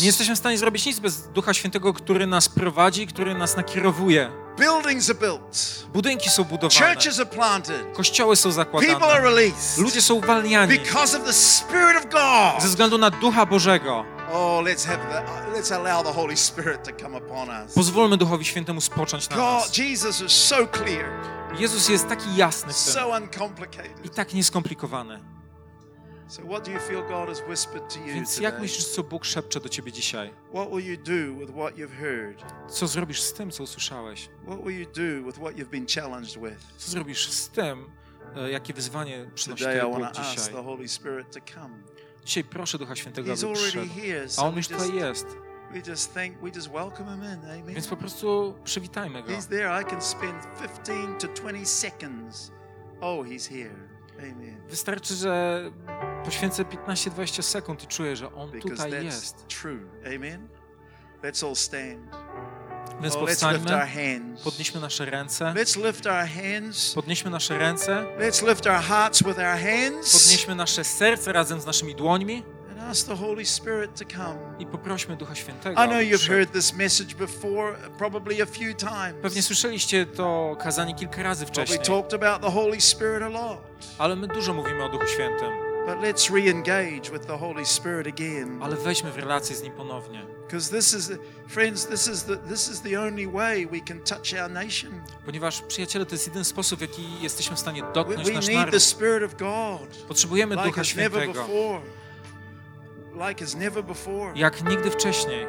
Nie jesteśmy w stanie zrobić nic bez Ducha Świętego, który nas prowadzi, który nas nakierowuje. Buildings are built. Budynki są budowane, Churches are planted. kościoły są People are zakładane, released. ludzie są uwalniani Because of the Spirit of God. ze względu na Ducha Bożego. Oh, uh. Pozwólmy Duchowi Świętemu spocząć na God, nas. Jesus is so clear, Jezus jest taki jasny w tym so i tak nieskomplikowany. Więc jak myślisz, co Bóg szepcze do ciebie dzisiaj? What will you do with what you've heard? Co zrobisz z tym, co usłyszałeś? What will you do with what you've been challenged with? Co zrobisz z tym, e, jakie wyzwanie przynosi Tobie Bóg dzisiaj? Dzisiaj proszę Ducha Świętego, aby przyszedł. A On już tutaj jest, więc po prostu przywitajmy Go. He's there. I can spend 15 to 20 seconds. Oh, he's here. Amen. Wystarczy, że poświęcę 15-20 sekund i czuję, że On Because tutaj jest. true. Amen. Let's all stand. Więc Oh, powstańmy, podnieśmy nasze ręce, podnieśmy nasze ręce, podnieśmy nasze serce razem z naszymi dłońmi and ask the Holy Spirit to come. i poprośmy Ducha Świętego. I know you've heard this message before, probably a few Pewnie times. słyszeliście to kazanie kilka razy But we wcześniej, talked about the Holy Spirit a lot. ale my dużo mówimy o Duchu Świętym. But let's re-engage with the Holy Spirit again. Ale weźmy w relację z Nim ponownie. Because this is, friends, this is the this is the only way we can touch our nation. Ponieważ, przyjaciele, to jest jeden sposób, w jaki jesteśmy w stanie We, dotknąć we nasz need the naród. Spirit of God Potrzebujemy Ducha Świętego, never before. Jak nigdy wcześniej.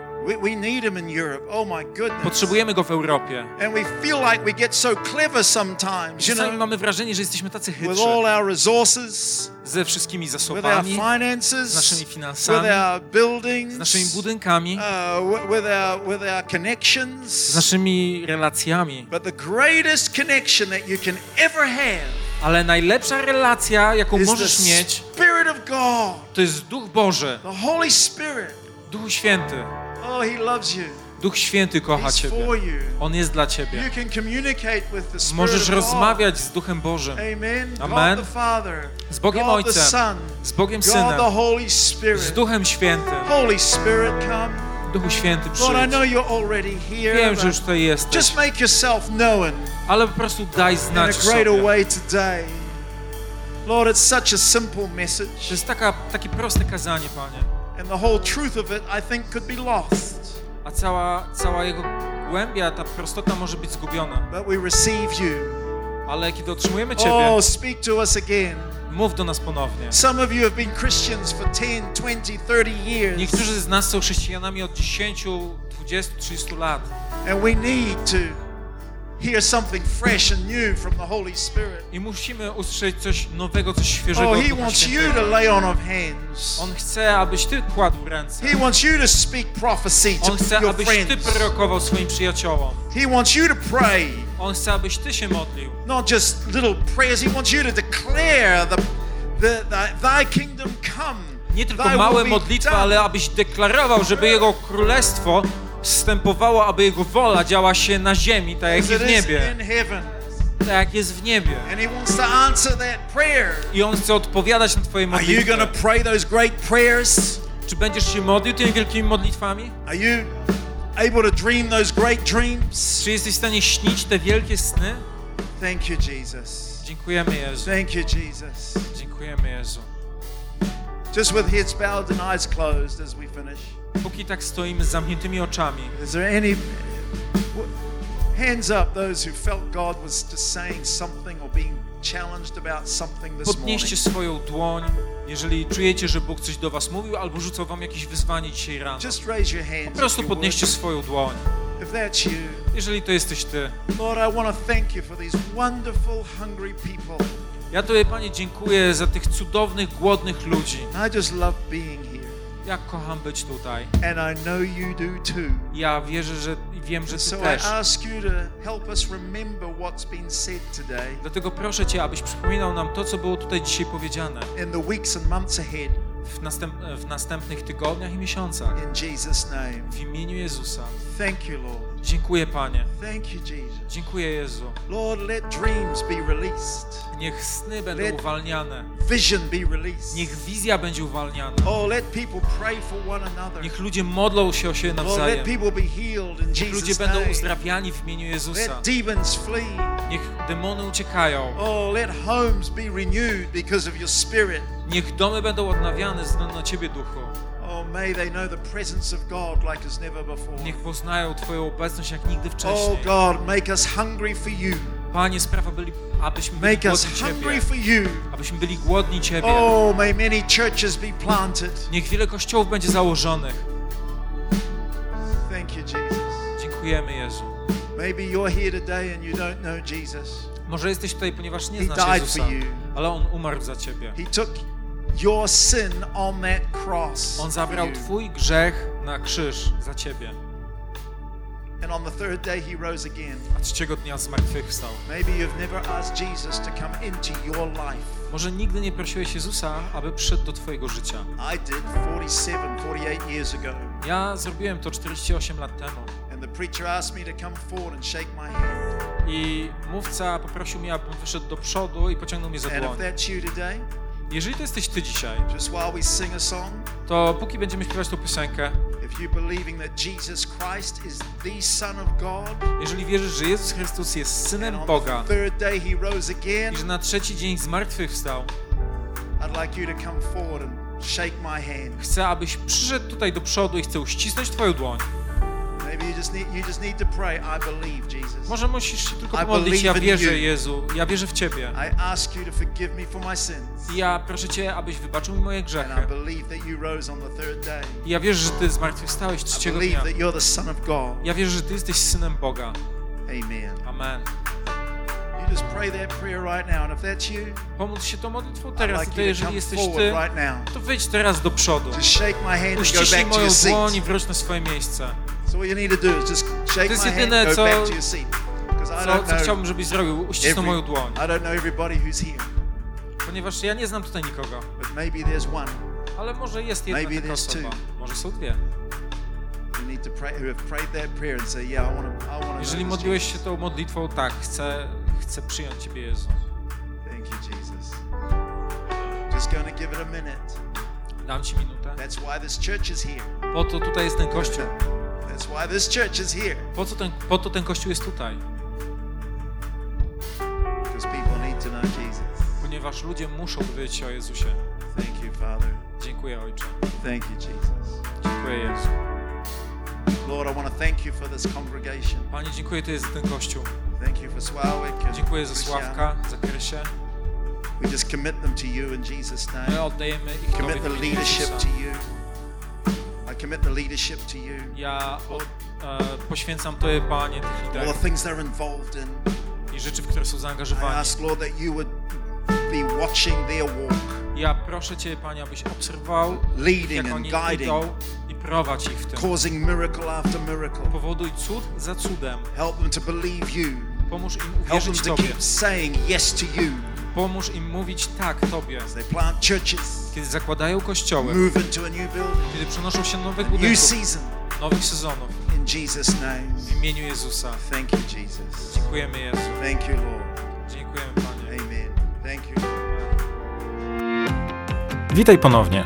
Oh. Potrzebujemy Go w Europie. And we feel like we get so clever sometimes, you Czasami know, mamy wrażenie, że jesteśmy tacy with chytrzy all our resources, ze wszystkimi with our zasobami, z finances, naszymi with finansami, our buildings, z naszymi budynkami, uh, wi- with our with our z naszymi relacjami. But the greatest connection that you can ever have Ale najlepsza relacja, jaką możesz mieć, to jest Duch Boży, the Holy Spirit. Duch Święty. Oh, He loves you. Duch Święty kocha He's Ciebie. for you. On jest dla Ciebie. You can communicate with the Spirit Możesz rozmawiać z Duchem Bożym, Amen. Amen. God the Father, z Bogiem God the Ojcem, Son, z Bogiem God Synem, the Holy Spirit. z Duchem Świętym. Holy Spirit, come. Duchu Święty, przyjdź. Wiem, że już tutaj jesteś, ale po prostu daj znać sobie. Lord, it's such a simple To message, jest taka, takie proste kazanie, Panie. and the whole truth of it, I think, could be lost. A cała, cała jego głębia, ta prostota może być zgubiona. But we receive you. Ale kiedy otrzymujemy Ciebie, Oh, speak to us again. mów do nas ponownie. Some of you have been Christians for 10, 20, 30 years, Niektórzy z nas są chrześcijanami od 10, 20, 30 lat. and we need to hear something fresh and new from the Holy Spirit. I musimy usłyszeć coś nowego, coś świeżego Oh, He wants you to lay on of hands. On chce, abyś Ty kładł ręce. He wants you to speak prophecy to On chce, your abyś Ty friends. prorokował swoim przyjaciołom. He wants you to pray, On chce, abyś Ty się modlił. not just little prayers. He wants you to declare the, the, the Thy kingdom come. Nie tylko małe modlitwy, ale abyś deklarował, żeby Jego królestwo wstępowało, aby Jego wola działa się na ziemi, tak jak i w niebie. Tak jak jest w niebie. I On chce odpowiadać na Twoje modlitwy. Czy będziesz się modlił tymi wielkimi modlitwami? Czy jesteś w stanie śnić te wielkie sny? Thank you, Jesus. Dziękujemy Jezu. Thank you, Jesus. Dziękujemy Jezu. Just with heads bowed and eyes closed as we finish. Póki tak stoimy z zamkniętymi oczami, Is there any hands up those who felt God was just saying something or being challenged about something this podnieście swoją dłoń, jeżeli czujecie, że Bóg coś do was mówił, albo rzucał wam jakieś wyzwanie dzisiaj rano. Just raise your hands. Po prostu podnieście swoją dłoń. If that's you, Jeżeli to jesteś ty. Lord, I want to thank you for these wonderful, hungry people. Ja Tobie, Panie, dziękuję za tych cudownych, głodnych ludzi. Jak kocham być tutaj. and I know you do too. Ja wierzę, że wiem, że Ty So I też. ask you to help us remember what's been said today Dlatego proszę Cię, abyś przypominał nam to, co było tutaj dzisiaj powiedziane in the weeks and months ahead. w, następ, w następnych tygodniach i miesiącach. In Jesus' name. W imieniu Jezusa. Thank you, Lord. Dziękuję, Panie. Thank you, Jesus. Dziękuję, Jezu. Lord, let dreams be released. Niech sny będą Let- uwalniane. Vision be released. Niech wizja będzie uwalniana. Oh, let people pray for one another. Niech ludzie modlą się o siebie Lord, let nawzajem. people be healed in Niech ludzie będą uzdrawiani w imieniu Jezusa. Let demons flee. Niech demony uciekają. Oh, let homes be renewed because of your spirit. Niech domy będą odnawiane ze względu na Ciebie, Duchu. Oh. Niech poznają Twoją obecność jak nigdy Oh, wcześniej. God, make us hungry for you. Panie, sprawa byli, abyśmy byli Make us głodni hungry Ciebie. for you. Abyśmy byli głodni Ciebie. Oh, may many churches be planted. Niech wiele kościołów będzie założonych. Thank you, Jesus. Dziękujemy, Jezu. Maybe you're here today and you don't know Jesus. Może jesteś tutaj, ponieważ nie He znasz died Jezusa, for you. ale On umarł za Ciebie. He took your sin on that cross. On for zabrał you. Twój grzech na krzyż za Ciebie, And on the third day, he rose again. a trzeciego dnia zmartwychwstał. Maybe you've never asked Jesus to come into your life. Może nigdy nie prosiłeś Jezusa, aby przyszedł do Twojego życia. I did 47, 48 years ago. Ja zrobiłem to 48 lat temu And the preacher asked me to come forward and shake my hand. i mówca poprosił mnie, abym wyszedł do przodu i pociągnął mnie za And dłoń. if that's you today, Jeżeli to jesteś ty dzisiaj, to póki będziemy śpiewać tą piosenkę, if you believing that Jesus Christ is the Son of God, jeżeli wierzysz, że Jezus Chrystus jest Synem Boga i że na trzeci dzień zmartwychwstał, chcę, abyś przyszedł tutaj do przodu i chcę uścisnąć twoją dłoń. Może musisz się tylko pomodlić. Ja wierzę. Jezu, ja wierzę w Ciebie. I ja proszę Cię, abyś wybaczył mi moje grzechy. I ja wierzę, że Ty zmartwychwstałeś trzeciego dnia. Ja wierzę, że Ty jesteś Synem Boga. Amen. Amen. You just pray that prayer right now. And if that's you, Pomóc się tą modlitwą teraz. Like jeżeli jesteś Ty, right now. to wyjdź teraz do przodu. Just shake my hand and go Uściśnij moją dłoń i wróć na swoje miejsce. So all you need to do is just shake To jest jedyne, co- Co, co chciałbym, żebyś zrobił? Uścisnął moją dłoń. I don't know everybody who's here, Ponieważ ja nie znam tutaj nikogo. but maybe there's one Ale może jest jedna Maybe there's two. Może są dwie. who need to pray, who have prayed that prayer and say, "Yeah, I want to, I want Jeżeli modliłeś się tą modlitwą, tak, chcę, chcę przyjąć Ciebie, Jezu. Thank you, Jesus. Just to give it a minute. Dam Ci minutę. That's why this church is here. Po to tutaj jest ten kościół. That's why this church is here. Po, co ten, po to ten kościół jest tutaj. Because people need to know Jesus. Ponieważ ludzie muszą wiedzieć o Jezusie. Thank you, Father. Dziękuję, Ojcze. Thank you, Jesus. Dziękuję, Jezu. Lord, I want to thank you for this congregation. Panie, dziękuję Ty za ten kościół. Thank you for Sławek and Dziękuję za. Sławka, za Krysię. We just commit them to you in Jesus' My name. oddajemy ich Tobie Commit the leadership to you. I commit the leadership to you. Ja od, e, poświęcam Tobie, Panie, tych All the liderów things they're involved in. i rzeczy, w które są I zaangażowani. ask, Lord, that you would be watching their walk, Ja proszę Cię, Panie, abyś obserwował, leading jak and oni guiding, idą i prowadź ich w tym. causing miracle after miracle. Powoduj cud za cudem. Help them to believe you. Pomóż im Help them uwierzyć to Tobie. keep saying yes to you Pomóż im mówić tak Tobie. as they plant churches, Kiedy zakładają kościoły, move into a new building, kiedy przenoszą się nowych a new budynków, season. nowych sezonów. In Jesus' name. W imieniu Jezusa. Thank you, Jesus. Dziękujemy Jezu. Thank you, Lord. Dziękujemy Panie. Amen. Thank you. Lord. Witaj ponownie.